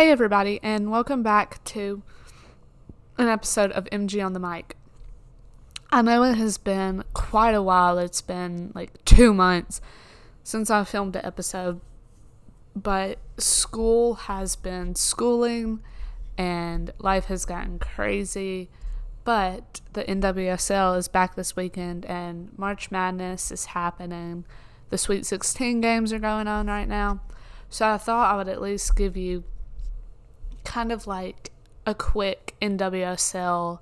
Hey, everybody, and welcome back to an episode of MG on the Mic. I know it has been quite a while, it's been like two months since I filmed an episode, but school has been schooling and life has gotten crazy. But the NWSL is back this weekend and March Madness is happening. The Sweet 16 games are going on right now. So I thought I would at least give you kind of like a quick NWSL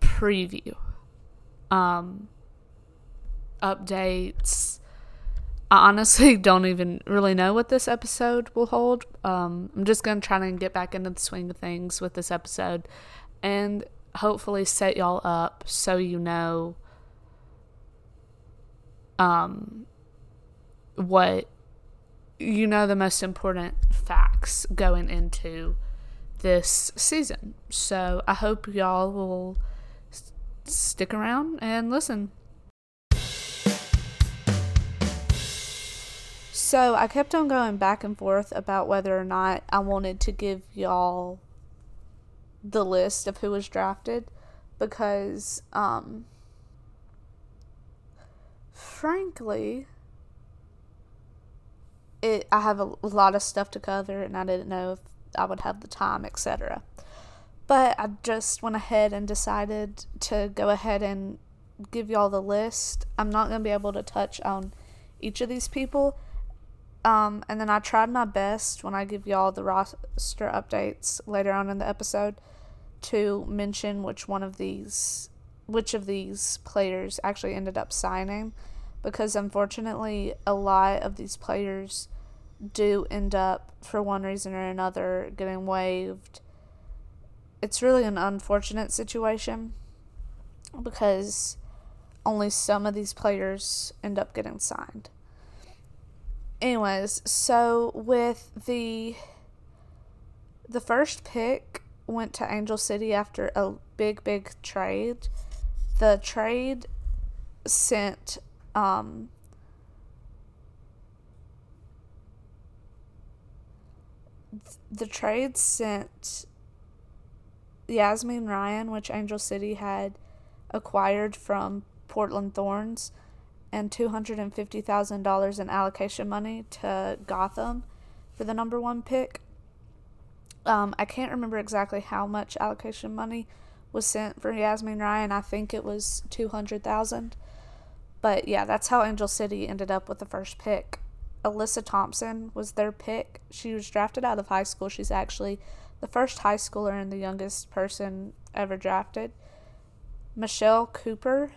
preview. Um, updates. I honestly don't even really know what this episode will hold. Um, I'm just going to try and get back into the swing of things with this episode and hopefully set y'all up so you know um, what you know the most important facts going into this season. So I hope y'all will s- stick around and listen. So I kept on going back and forth about whether or not I wanted to give y'all the list of who was drafted because um frankly it I have a lot of stuff to cover and I didn't know if I would have the time, etc. But I just went ahead and decided to go ahead and give y'all the list. I'm not going to be able to touch on each of these people. Um, and then I tried my best when I give y'all the roster updates later on in the episode to mention which one of these which of these players actually ended up signing because unfortunately a lot of these players do end up for one reason or another getting waived. It's really an unfortunate situation because only some of these players end up getting signed. Anyways so with the the first pick went to angel city after a big big trade. The trade sent um, the trade sent Yazmeen Ryan, which Angel City had acquired from Portland Thorns, and $250,000 in allocation money to Gotham for the number one pick. Um, I can't remember exactly how much allocation money was sent for Yazmeen Ryan. I think it was 200,000. But yeah, that's how Angel City ended up with the first pick. Alyssa Thompson was their pick. She was drafted out of high school. She's actually the first high schooler and the youngest person ever drafted. Michelle Cooper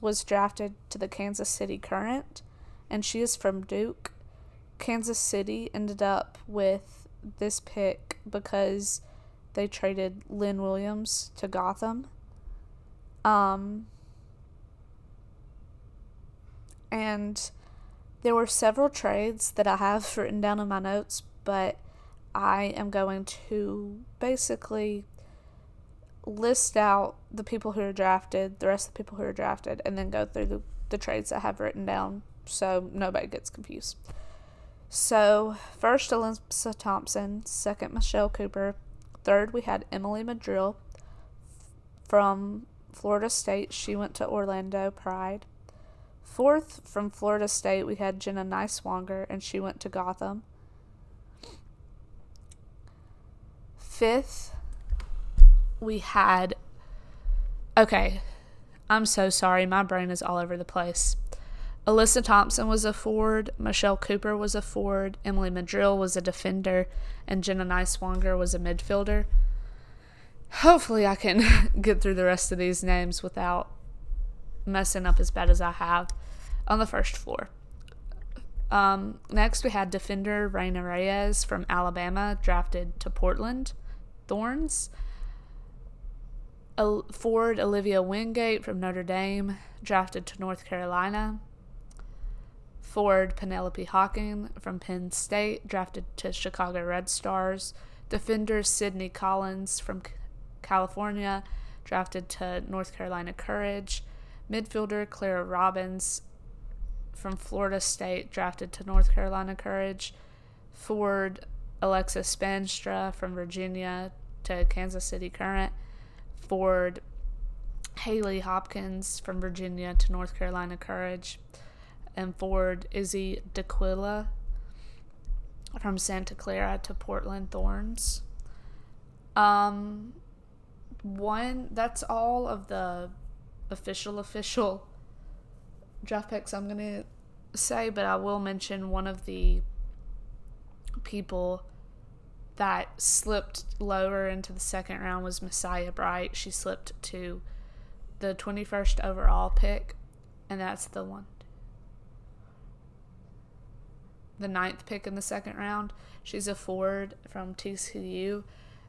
was drafted to the Kansas City Current, and she is from Duke. Kansas City ended up with this pick because they traded Lynn Williams to Gotham. Um, and there were several trades that I have written down in my notes, but I am going to basically list out the people who are drafted, the rest of the people who are drafted, and then go through the, the trades I have written down so nobody gets confused. So, first, Alyssa Thompson, second, Michelle Cooper, third, we had Emily Madril from Florida State. She went to Orlando Pride. Fourth, from Florida State, we had Jenna Nighswonger, and she went to Gotham. Fifth, we had. Okay, I'm so sorry. My brain is all over the place. Alyssa Thompson was a forward, Michelle Cooper was a forward, Emily Madril was a defender, and Jenna Nighswonger was a midfielder. Hopefully, I can get through the rest of these names without messing up as bad as I have on the first floor. Um, next, we had defender Reyna Reyes from Alabama, drafted to Portland Thorns. A forward Olivia Wingate from Notre Dame, drafted to North Carolina. Forward Penelope Hocking from Penn State, drafted to Chicago Red Stars. Defender Sydney Collins from California, drafted to North Carolina Courage. Midfielder Clara Robbins from Florida State, drafted to North Carolina Courage. Forward Alexis Spaanstra from Virginia to Kansas City Current. Ford Haley Hopkins from Virginia to North Carolina Courage. And Ford Izzy D'Aquila from Santa Clara to Portland Thorns. Um, one, that's all of the official, official draft picks I'm to say, but I will mention one of the people that slipped lower into the second round was Messiah Bright. She slipped to the 21st overall pick, and that's the one. The ninth pick in the second round. She's a forward from TCU,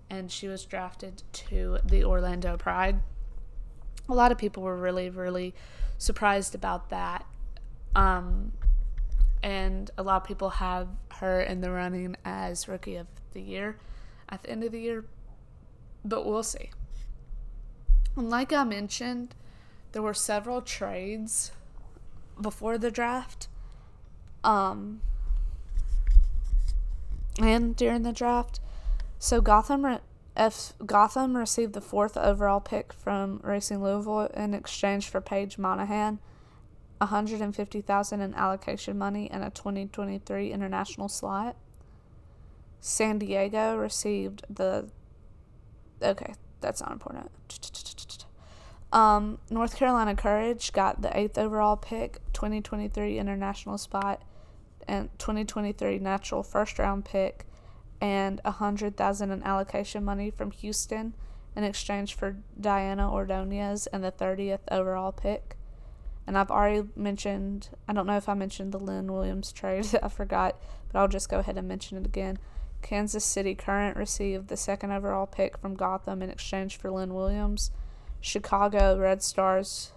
and she was drafted to the Orlando Pride. A lot of people were really, really surprised about that. Um, and a lot of people have her in the running as Rookie of the Year at the end of the year, but we'll see. And like I mentioned, there were several trades before the draft. Um, and during the draft. So Gotham if Gotham received the fourth overall pick from Racing Louisville in exchange for Paige Monaghan, 150,000 in allocation money and a 2023 international slot. San Diego received the Okay, that's not important. Um, North Carolina Courage got the eighth overall pick, 2023 international spot, and 2023 natural first round pick, and a hundred thousand in allocation money from Houston in exchange for Diana Ordonez and the 30th overall pick. And I've already mentioned, I don't know if I mentioned the Lynn Williams trade, I forgot, but I'll just go ahead and mention it again. Kansas City Current received the second overall pick from Gotham in exchange for Lynn Williams. Chicago Red Stars.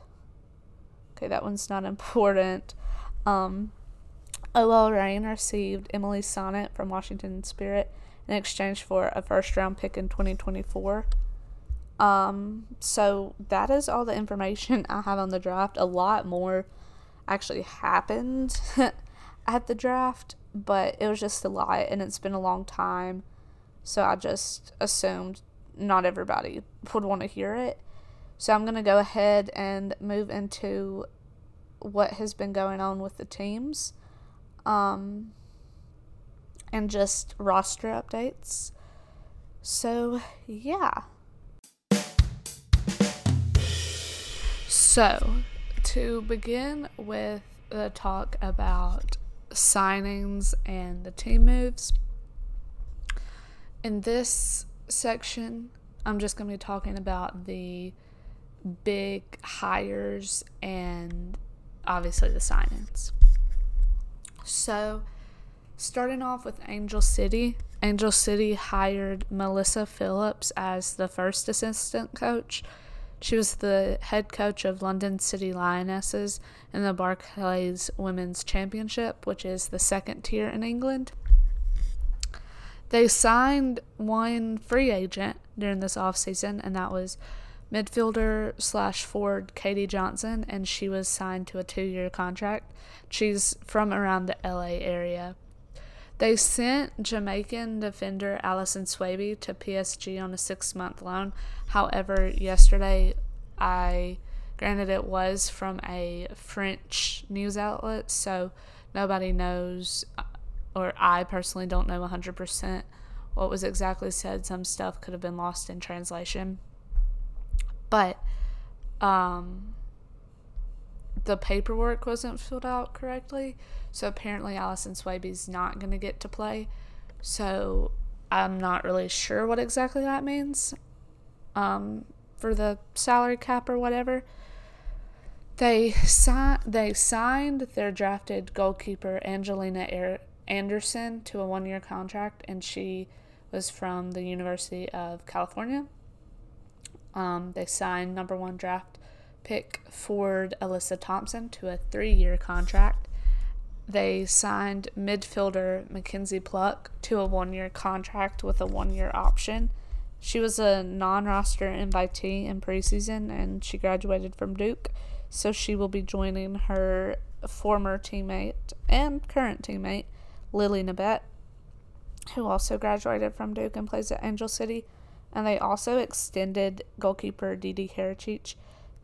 Okay, that one's not important. Um, OL Reign received Emily Sonnett from Washington Spirit in exchange for a first round pick in 2024. Um, so that is all the information I have on the draft. A lot more actually happened at the draft, but it was just a lot and it's been a long time. So I just assumed not everybody would want to hear it. So I'm going to go ahead and move into what has been going on with the teams um, and just roster updates. So, yeah. So, to begin with the talk about signings and the team moves, in this section, I'm just going to be talking about the big hires and obviously the signings. So, starting off with Angel City, Angel City hired Melissa Phillips as the first assistant coach. She was the head coach of London City Lionesses in the Barclays Women's Championship, which is the second tier in England. They signed one free agent during this offseason, and that was midfielder slash forward Katie Johnson, and she was signed to a two year contract. She's from around the LA area. They sent Jamaican defender Allyson Swaby to PSG on a six month loan. However, yesterday I granted it was from a French news outlet, so nobody knows, uh, or I personally don't know 100% what was exactly said. Some stuff could have been lost in translation. But um, the paperwork wasn't filled out correctly. So apparently Allyson Swaby's not going to get to play. So I'm not really sure what exactly that means um, for the salary cap or whatever. They, si- they signed their drafted goalkeeper Angelina er- Anderson to a one year contract, and she was from the University of California. Um, they signed number one draft pick Ford Alyssa Thompson to a three year contract. They signed midfielder Mackenzie Pluck to a one year contract with a one year option. She was a non roster invitee in preseason and she graduated from Duke, so she will be joining her former teammate and current teammate, Lily Nabet, who also graduated from Duke and plays at Angel City. And they also extended goalkeeper Didi Haracic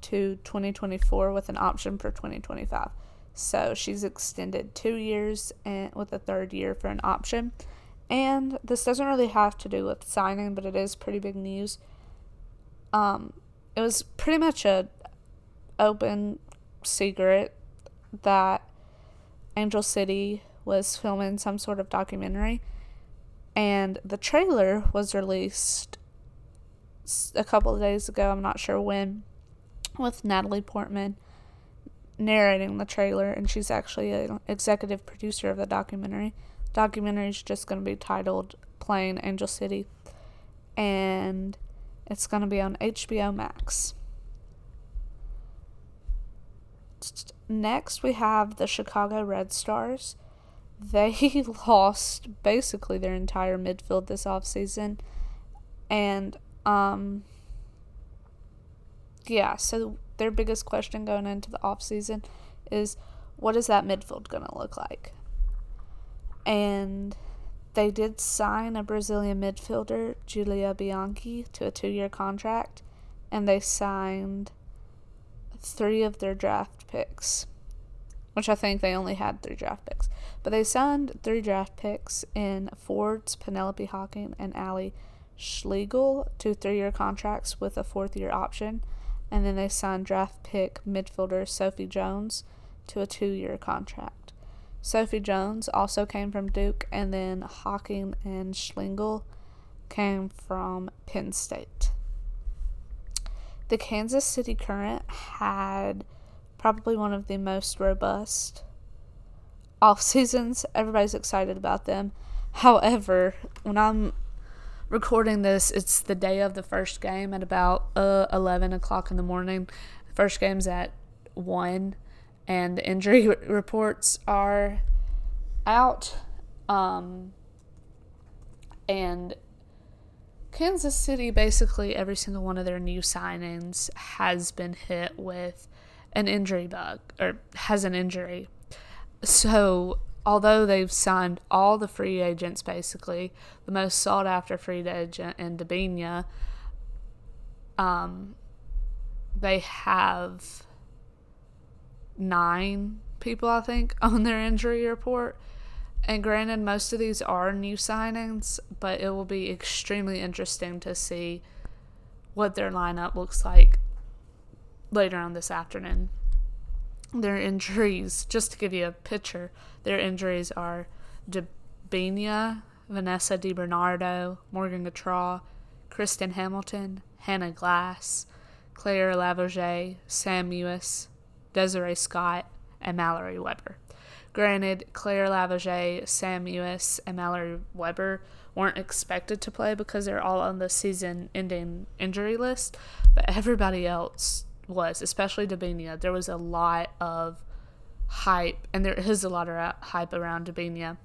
to 2024 with an option for 2025. So she's extended two years and with a third year for an option. And this doesn't really have to do with signing, but it is pretty big news. Um, it was pretty much a open secret that Angel City was filming some sort of documentary, and the trailer was released a couple of days ago. I'm not sure when, with Natalie Portman narrating the trailer, and she's actually an executive producer of the documentary. The Documentary is just going to be titled Playing Angel City, and it's going to be on HBO Max. Next, we have the Chicago Red Stars. They lost basically their entire midfield this offseason. And, um, yeah, so their biggest question going into the offseason is what is that midfield going to look like? And they did sign a Brazilian midfielder, Julia Bianchi, to a two year contract, and they signed three of their draft picks, which I think they only had three draft picks. But they signed three draft picks in Fords, Penelope Hocking, and Ali Schlegel to three year contracts with a fourth year option and then they signed draft pick midfielder Sophie Jones to a two year contract. Sophie Jones also came from Duke, and then Hocking and Schlegel came from Penn State. The Kansas City Current had probably one of the most robust off seasons. Everybody's excited about them. However, when I'm recording this, it's the day of the first game at about uh, 11 o'clock in the morning. The first game's at 1, and the injury reports are out. Um, and Kansas City, basically every single one of their new signings has been hit with an injury bug or has an injury. So although they've signed all the free agents basically, the most sought after free agent in Debinha, um, they have nine people, I think, on their injury report. And granted, most of these are new signings, but it will be extremely interesting to see what their lineup looks like later on this afternoon their injuries, just to give you a picture, their injuries are Debinha, Vanessa DiBernardo, Morgan Gautrat, Kristen Hamilton, Hanna Glas, Claire Lavogez, Sam Mewis, Desiree Scott, and Mallory Weber. Granted, Claire Lavogez, Sam Mewis, and Mallory Weber weren't expected to play because they're all on the season ending injury list, but everybody else was, especially Debinha. There was a lot of hype, and there is a lot of hype around Debinha.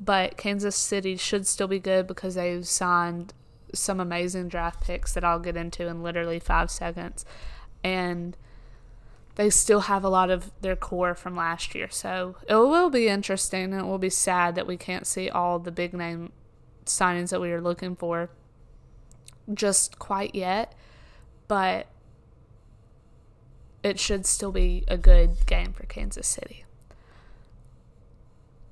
But Kansas City should still be good because they've signed some amazing draft picks that I'll get into in literally five seconds. And they still have a lot of their core from last year. So it will be interesting and it will be sad that we can't see all the big name signings that we are looking for just quite yet. But it should still be a good game for Kansas City.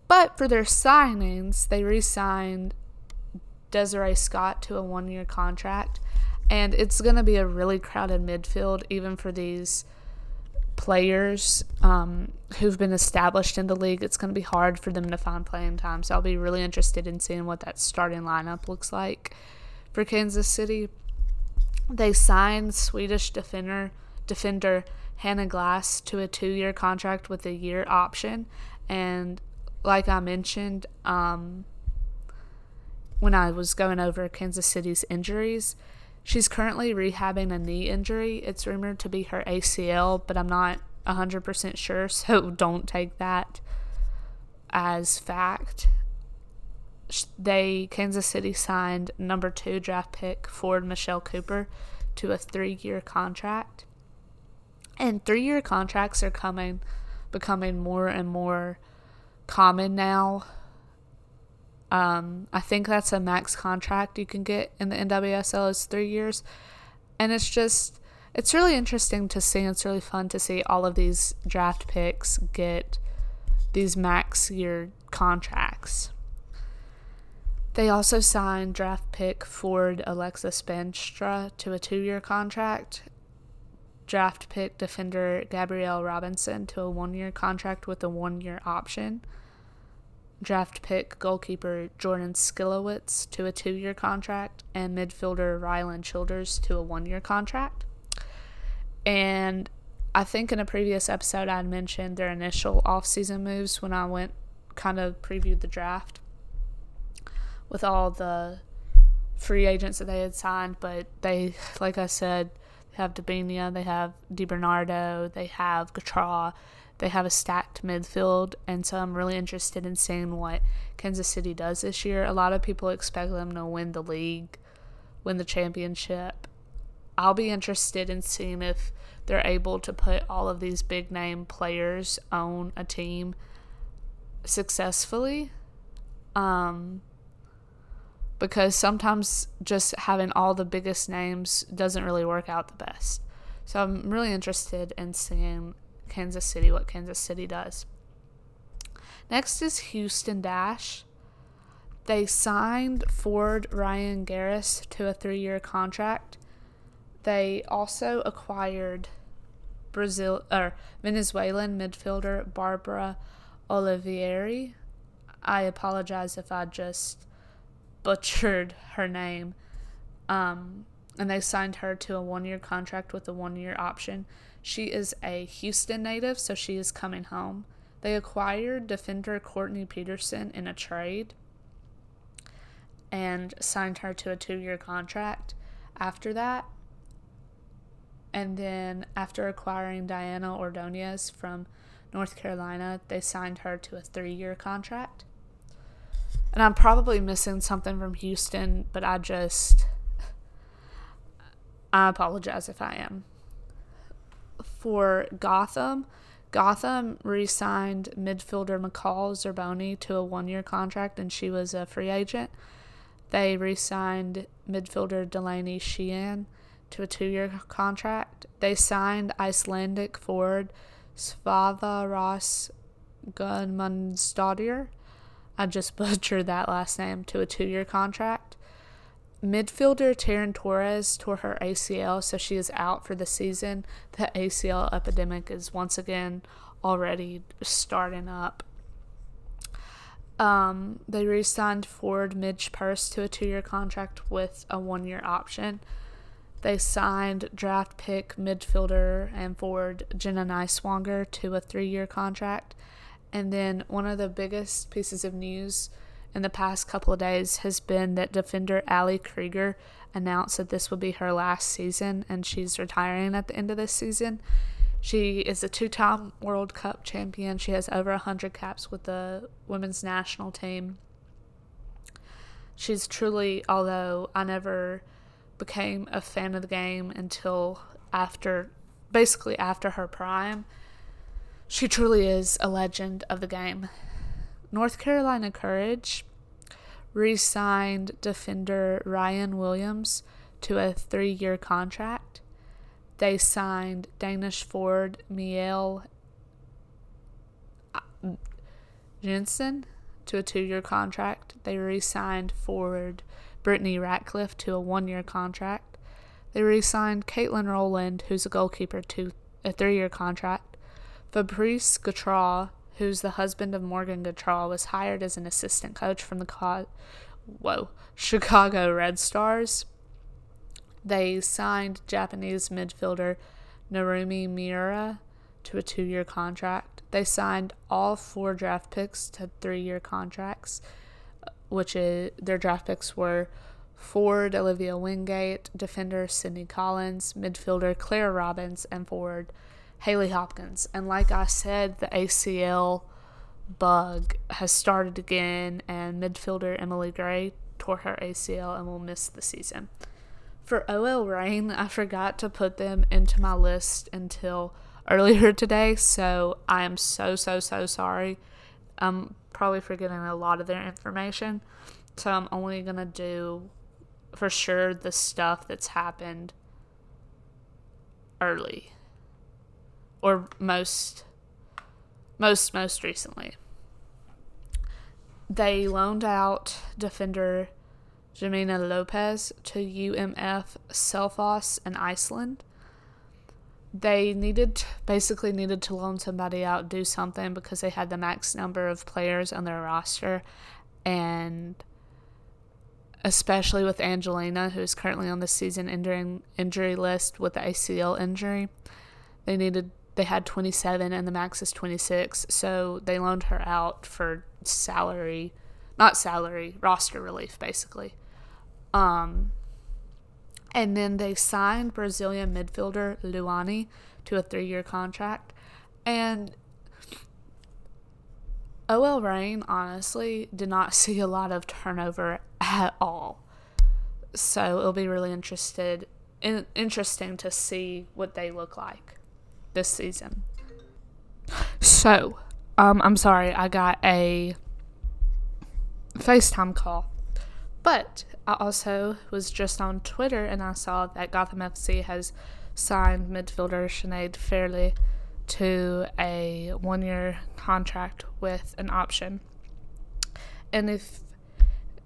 But for their signings, they re signed Desiree Scott to a one year contract. And it's going to be a really crowded midfield, even for these players um, who've been established in the league. It's going to be hard for them to find playing time. So I'll be really interested in seeing what that starting lineup looks like for Kansas City. They signed Swedish defender defender Hanna Glas to a two year contract with a year option. And like I mentioned, um, when I was going over Kansas City's injuries, she's currently rehabbing a knee injury. It's rumored to be her ACL, but I'm not 100% sure, so don't take that as fact. They Kansas City signed number 2 draft pick Ford Michelle Cooper to a 3-year contract. And three year contracts are coming, becoming more and more common now. Um, I think that's a max contract you can get in the NWSL is three years, and it's just it's really interesting to see. It's really fun to see all of these draft picks get these max year contracts. They also signed draft pick Ford Alexa Spaanstra to a two year contract, draft pick defender Gabrielle Robinson to a one year contract with a one year option, draft pick goalkeeper Jordan Silkowitz to a two year contract, and midfielder Ryland Childers to a one year contract. And I think in a previous episode I mentioned their initial offseason moves when I went kind of previewed the draft with all the free agents that they had signed, but they, like I said, have Debinha, they have DiBernardo, they have Gautrat, they have a stacked midfield, and so I'm really interested in seeing what Kansas City does this year. A lot of people expect them to win the league, win the championship. I'll be interested in seeing if they're able to put all of these big name players on a team successfully. Um, because sometimes just having all the biggest names doesn't really work out the best. So I'm really interested in seeing Kansas City, what Kansas City does. Next is Houston Dash. They signed Ford Ryan Gareis to a three year contract. They also acquired Brazil or Venezuelan midfielder Barbara Olivieri. I apologize if I just butchered her name. Um, and they signed her to a one year contract with a one year option. She is a Houston native, so she is coming home. They acquired defender Courtney Peterson in a trade and signed her to a two year contract after that. And then, after acquiring Diana Ordonez from North Carolina, they signed her to a three year contract and I'm probably missing something from Houston, but I just I apologize if I am. For Gotham, Gotham re-signed midfielder McCall Zerboni to a one-year contract, and she was a free agent. They re-signed midfielder Delaney Sheehan to a two-year contract. They signed Icelandic forward Svava Ross Gunmundsdottir I just butchered that last name, to a two year contract. Midfielder Taryn Torres tore her ACL, so she is out for the season. The ACL epidemic is once again already starting up. Um, they re signed Ford Midge Purce to a two year contract with a one year option. They signed draft pick midfielder and forward Jenna Nighswonger to a three year contract. And then one of the biggest pieces of news in the past couple of days has been that defender Ali Krieger announced that this will be her last season and she's retiring at the end of this season. She is a two time World Cup champion. She has over 100 caps with the women's national team. She's truly, although I never became a fan of the game until after, basically after her prime, she truly is a legend of the game. North Carolina Courage re signed defender Ryan Williams to a three year contract. They signed Danish forward Miel uh, Jensen to a two year contract. They re signed forward Brittany Ratcliffe to a one year contract. They re signed Katelyn Rowland, who's a goalkeeper, to a three year contract. Fabrice Gautrat, who's the husband of Morgan Gautrat, was hired as an assistant coach from the co- whoa, Chicago Red Stars. They signed Japanese midfielder Narumi Miura to a two year contract. They signed all four draft picks to three year contracts, which is their draft picks were forward Olivia Wingate, defender Sydney Collins, midfielder Claire Robbins, and forward Haley Hopkins. And like I said, the ACL bug has started again, and midfielder Emily Gray tore her ACL and will miss the season. For OL Reign, I forgot to put them into my list until earlier today, so I am so, so, so sorry. I'm probably forgetting a lot of their information. So I'm only going to do for sure the stuff that's happened early or most most most recently. They loaned out defender Jimena Lopez to UMF Selfoss in Iceland. They needed basically needed to loan somebody out, do something because they had the max number of players on their roster and especially with Angelina, who is currently on the season injury, injury list with the ACL injury. They needed they had 27 and the max is 26, so they loaned her out for salary, not salary, roster relief basically. Um and then they signed Brazilian midfielder Luany to a 3-year contract and OL Reign honestly did not see a lot of turnover at all. So it'll be really interested in, interesting to see what they look like this season. So, um, I'm sorry, I got a FaceTime call. But I also was just on Twitter and I saw that Gotham FC has signed midfielder Sinead Farrelly to a one year contract with an option. And if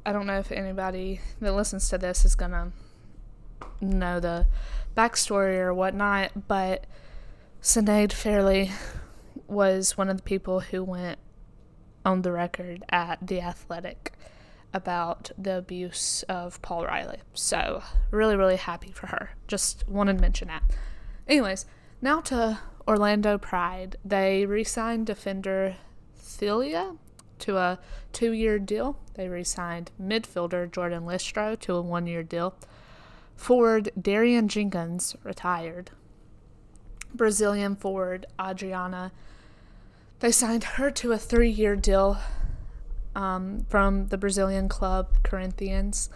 I don't know if anybody that listens to this is gonna know the backstory or whatnot, but Sinead Farrelly was one of the people who went on the record at The Athletic about the abuse of Paul Riley. So, really, really happy for her. Just wanted to mention that. Anyways, now to Orlando Pride. They re signed defender Thila to a two year deal. They re signed midfielder Jordan Listro to a one year deal. Forward Darian Jenkins retired. Brazilian forward Adriana. They signed her to a three year deal um, from the Brazilian club Corinthians.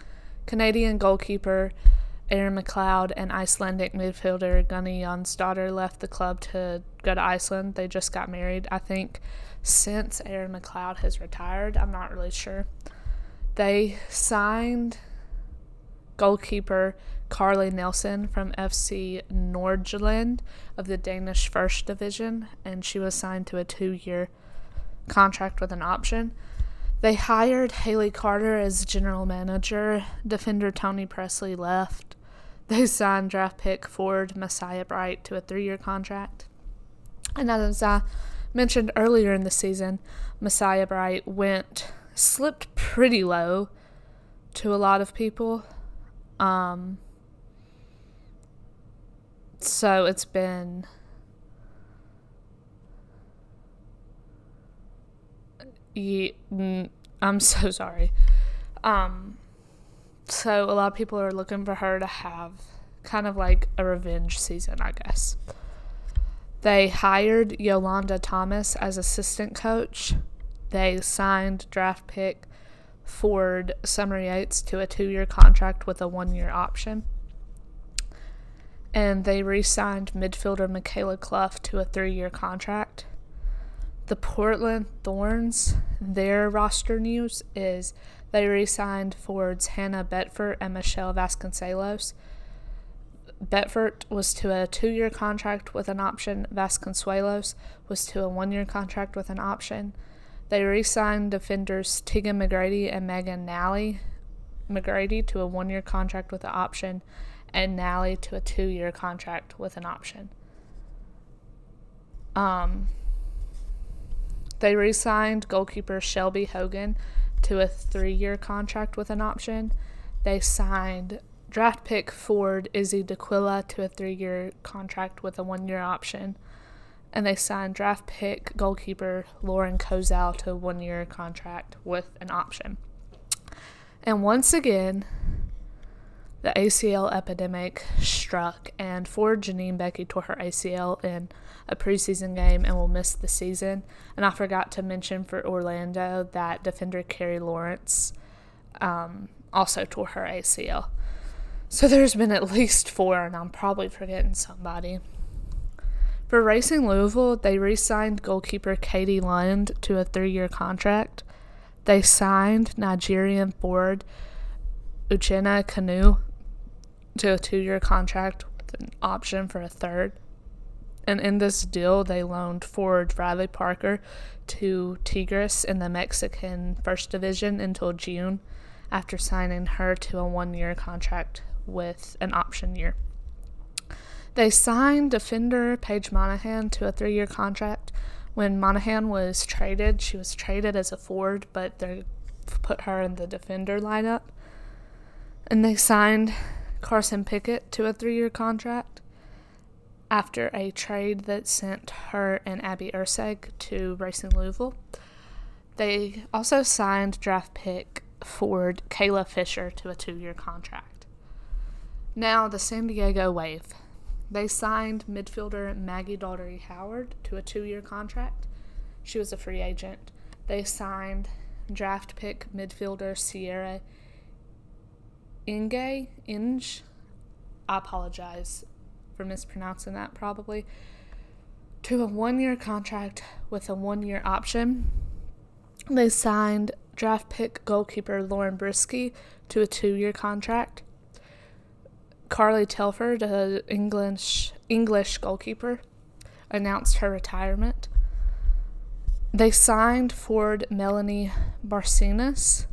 Canadian goalkeeper Erin McLeod and Icelandic midfielder Gunny Jonsdottir left the club to go to Iceland. They just got married. I think since Erin McLeod has retired, I'm not really sure. They signed goalkeeper Carly Nelson from FC Nordjylland of the Danish First Division, and she was signed to a two year contract with an option. They hired Haley Carter as general manager. Defender Toni Pressley left. They signed draft pick Ford Messiah Bright to a three year contract. And as I mentioned earlier in the season, Messiah Bright went, slipped pretty low to a lot of people. Um, so it's been. Yeah, I'm so sorry. Um, so a lot of people are looking for her to have kind of like a revenge season, I guess. They hired Yolanda Thomas as assistant coach. They signed draft pick Ford Summer Yates to a two year contract with a one year option. And they re signed midfielder Mikayla Cluff to a three year contract. The Portland Thorns, their roster news is they re signed Ford's Hannah Betfort and Michelle Vasconcelos. Betfort was to a two year contract with an option. Vasconcelos was to a one year contract with an option. They re signed defenders Tegan McGrady and Megan Nally. McGrady to a one year contract with an option, and Nally to a two year contract with an option. Um, they re signed goalkeeper Shelby Hogan to a three year contract with an option. They signed draft pick Ford Izzy D'Aquila to a three year contract with a one year option. And they signed draft pick goalkeeper Lauren Kozal to a one year contract with an option. And once again, the ACL epidemic struck, and Ford Janine Beckie tore her ACL in a preseason game and will miss the season. And I forgot to mention for Orlando that defender Carrie Lawrence um, also tore her ACL. So there's been at least four, and I'm probably forgetting somebody. For Racing Louisville, they re signed goalkeeper Katie Lund to a three year contract. They signed Nigerian forward Uchenna Kanu to a two year contract with an option for a third. And in this deal, they loaned forward Riley Parker to Tigres in the Mexican First Division until June after signing her to a one year contract with an option year. They signed defender Paige Monaghan to a three year contract. When Monaghan was traded, she was traded as a forward, but they put her in the defender lineup. And they signed Carson Pickett to a three year contract after a trade that sent her and Abby Erceg to Racing Louisville. They also signed draft pick forward Kayla Fisher to a two year contract. Now, the San Diego Wave. They signed midfielder Maggie Dougherty Howard to a two year contract. She was a free agent. They signed draft pick midfielder Sierra Inge. Inge. I apologize for mispronouncing that probably. To a one year contract with a one year option. They signed draft pick goalkeeper Lauren Brzykcy to a two year contract. Carly Telford, an English English goalkeeper, announced her retirement. They signed Ford Melanie Barcenas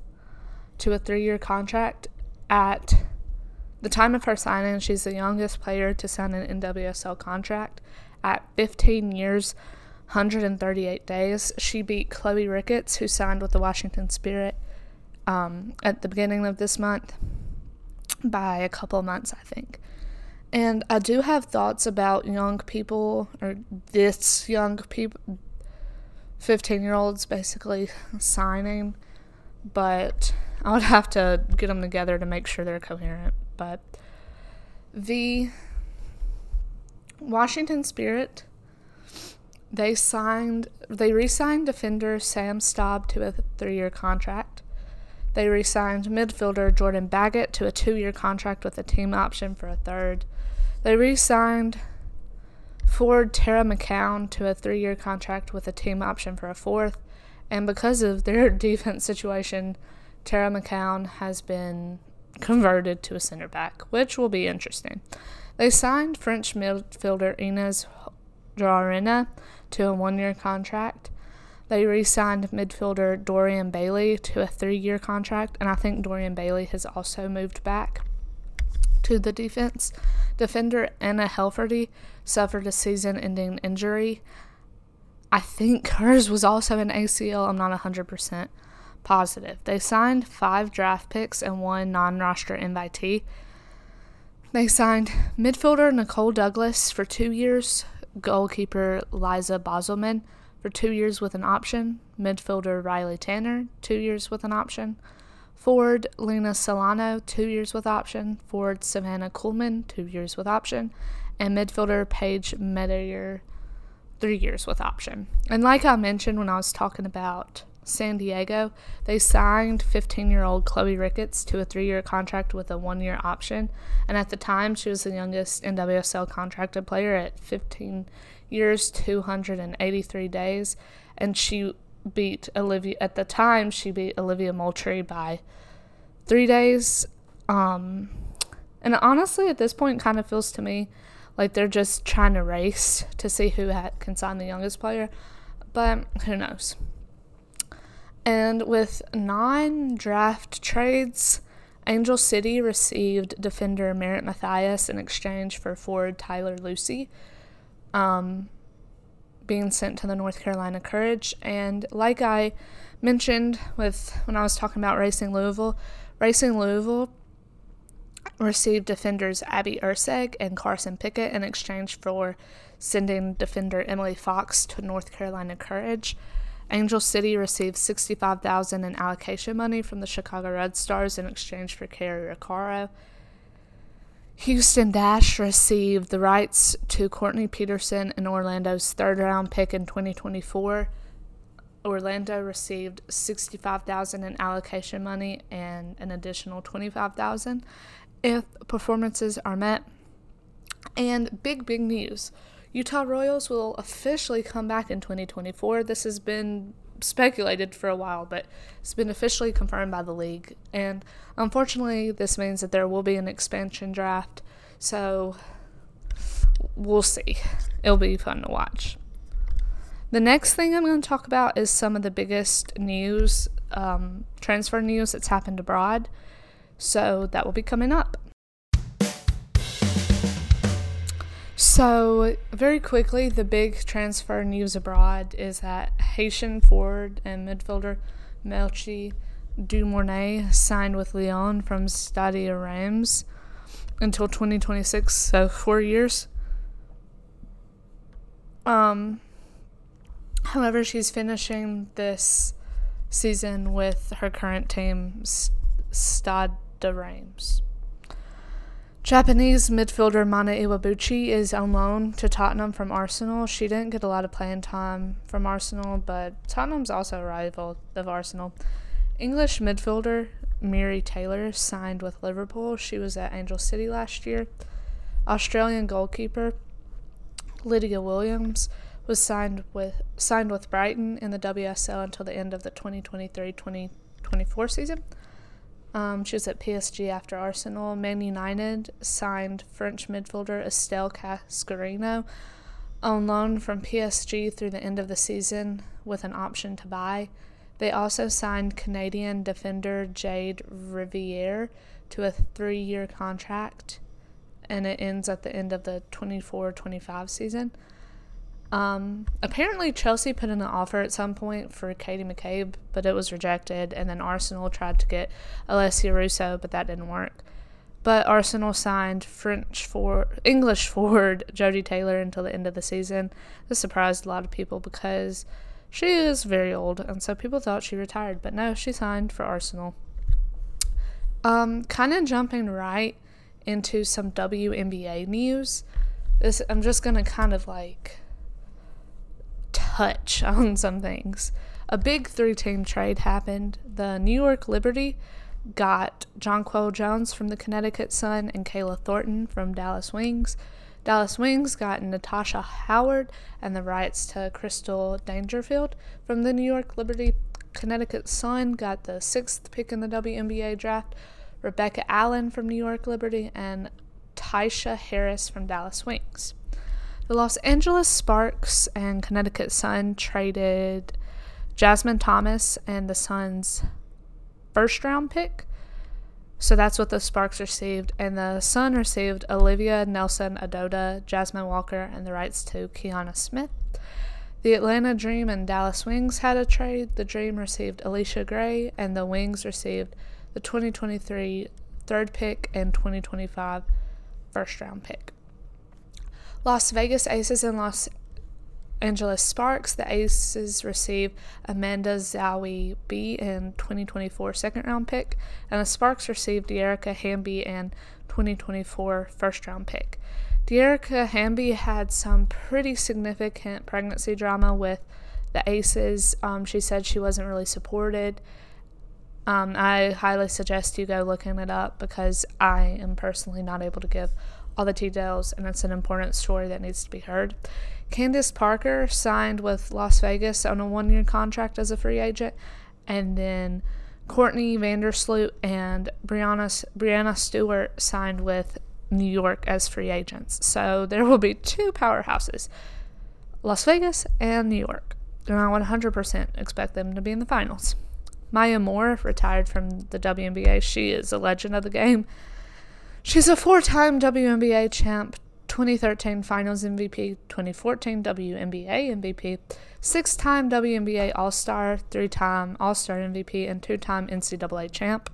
to a three-year contract. At the time of her signing, she's the youngest player to sign an NWSL contract. At 15 years, 138 days, she beat Chloe Ricketts, who signed with the Washington Spirit um, at the beginning of this month by a couple months, I think. And I do have thoughts about young people, or this young people, 15 year olds basically signing, but I would have to get them together to make sure they're coherent. But the Washington Spirit, they signed, they re signed defender Sam Staab to a three year contract. They re signed midfielder Jordan Baggett to a two year contract with a team option for a third. They re signed forward Tara McKeown to a three year contract with a team option for a fourth. And because of their defense situation, Tara McKeown has been converted to a center back, which will be interesting. They signed French midfielder Ines Jaurena to a one year contract. They re signed midfielder Dorian Bailey to a three year contract, and I think Dorian Bailey has also moved back to the defense. Defender Anna Heilferty suffered a season ending injury. I think hers was also an ACL. I'm not 100% positive. They signed five draft picks and one non roster invitee. They signed midfielder Nicole Douglas for two years, goalkeeper Lyza Bosselmann for two years with an option. Midfielder Riley Tanner, two years with an option. Forward Lena Silano, two years with option. Forward Civana Kuhlmann, two years with option. And midfielder Paige Metayer, three years with option. And like I mentioned when I was talking about San Diego, they signed 15 year old Chloe Ricketts to a three year contract with a one year option. And at the time, she was the youngest NWSL contracted player at 15 years, 283 days. And she beat Olivia, at the time, she beat Olivia Moultrie by three days. Um, and honestly, at this point, kind of feels to me like they're just trying to race to see who can sign the youngest player. But who knows? And with nine draft trades, Angel City received defender Merritt Mathias in exchange for forward Tyler Lussi um, being sent to the North Carolina Courage. And like I mentioned with when I was talking about Racing Louisville, Racing Louisville received defenders Abby Erceg and Carson Pickett in exchange for sending defender Emily Fox to North Carolina Courage. Angel City received 65000 in allocation money from the Chicago Red Stars in exchange for Cari Roccaro. Houston Dash received the rights to Courtney Peterson and Orlando's third round pick in 2024. Orlando received 65,000 in allocation money and an additional 25,000 if performances are met. And big big news. Utah Royals will officially come back in 2024. This has been speculated for a while, but it's been officially confirmed by the league. And unfortunately, this means that there will be an expansion draft. So we'll see. It'll be fun to watch. The next thing I'm going to talk about is some of the biggest news, um, transfer news that's happened abroad. So that will be coming up. So, very quickly, the big transfer news abroad is that Haitian forward and midfielder Melchi Dumornay signed with Lyon from Stade Reims until 2026, so four years. Um, however, she's finishing this season with her current team, Stade Reims. Japanese midfielder Mana Iwabuchi is on loan to Tottenham from Arsenal. She didn't get a lot of playing time from Arsenal, but Tottenham's also a rival of Arsenal. English midfielder Miri Taylor signed with Liverpool. She was at Angel City last year. Australian goalkeeper Lydia Williams was signed with signed with Brighton in the WSL until the end of the 2023-2024 season. Um, she was at PSG after Arsenal. Man United signed French midfielder Estelle Cascarino on loan from PSG through the end of the season with an option to buy. They also signed Canadian defender Jayde Riviere to a three year contract, and it ends at the end of the 24 25 season. Um, apparently, Chelsea put in an offer at some point for Katie McCabe, but it was rejected. And then Arsenal tried to get Alessia Russo, but that didn't work. But Arsenal signed French for English forward Jodie Taylor until the end of the season. This surprised a lot of people because she is very old, and so people thought she retired. But no, she signed for Arsenal. Um, kind of jumping right into some WNBA news. This I'm just gonna kind of like touch on some things. A big three team trade happened. The New York Liberty got Jonquel Jones from the Connecticut Sun and Kayla Thornton from Dallas Wings. Dallas Wings got Natasha Howard and the rights to Crystal Dangerfield from the New York Liberty. Connecticut Sun got the sixth pick in the WNBA draft. Rebecca Allen from New York Liberty and Tyasha Harris from Dallas Wings. The Los Angeles Sparks and Connecticut Sun traded Jasmine Thomas and the Suns' first round pick. So that's what the Sparks received. And the Sun received Olivia Nelson-Ododa, Jasmine Walker, and the rights to Kiana Smith. The Atlanta Dream and Dallas Wings had a trade. The Dream received Allisha Gray, and the Wings received the 2023 third pick and 2025 first round pick. Las Vegas Aces and Los Angeles Sparks. The Aces receive Amanda Zahui B in 2024 second round pick, and the Sparks received Dearica Hamby and 2024 first round pick. Dearica Hamby had some pretty significant pregnancy drama with the Aces. Um, she said she wasn't really supported. Um, I highly suggest you go looking it up because I am personally not able to give all the details, and it's an important story that needs to be heard. Candace Parker signed with Las Vegas on a one year contract as a free agent, and then Courtney Vandersloot and Breanna, Breanna Stewart signed with New York as free agents. So there will be two powerhouses Las Vegas and New York. And I 100% expect them to be in the finals. Maya Moore retired from the WNBA. She is a legend of the game. She's a four time WNBA champ, 2013 Finals MVP, 2014 WNBA MVP, six time WNBA All Star, three time All Star MVP, and two time NCAA champ.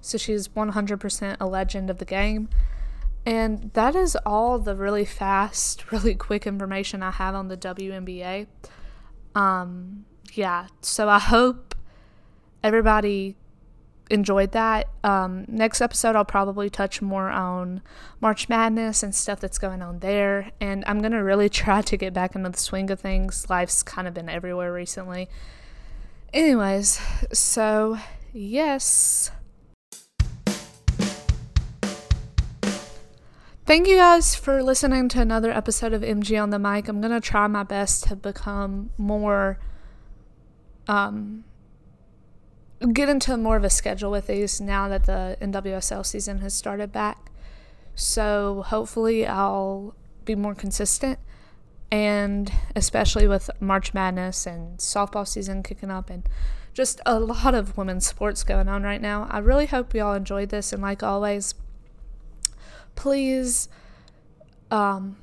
So she's 100% a legend of the game. And that is all the really fast, really quick information I have on the WNBA. Um, yeah, so I hope everybody enjoyed that. Um, next episode, I'll probably touch more on March Madness and stuff that's going on there. And I'm going to really try to get back into the swing of things. Life's kind of been everywhere recently. Anyways, so yes. thank you guys for listening to another episode of MG on the mic. I'm going to try my best to become more um get into more of a schedule with these now that the NWSL season has started back. So hopefully I'll be more consistent and especially with March Madness and softball season kicking up and just a lot of women's sports going on right now. I really hope you all enjoyed this and like always please um,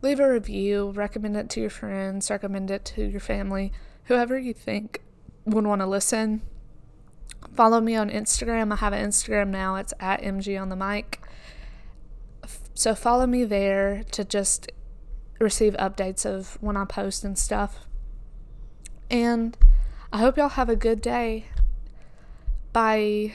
leave a review, recommend it to your friends, recommend it to your family, whoever you think would want to listen. Follow me on Instagram. I have an Instagram now. It's at MG on the mic. So follow me there to just receive updates of when I post and stuff. And I hope y'all have a good day. Bye.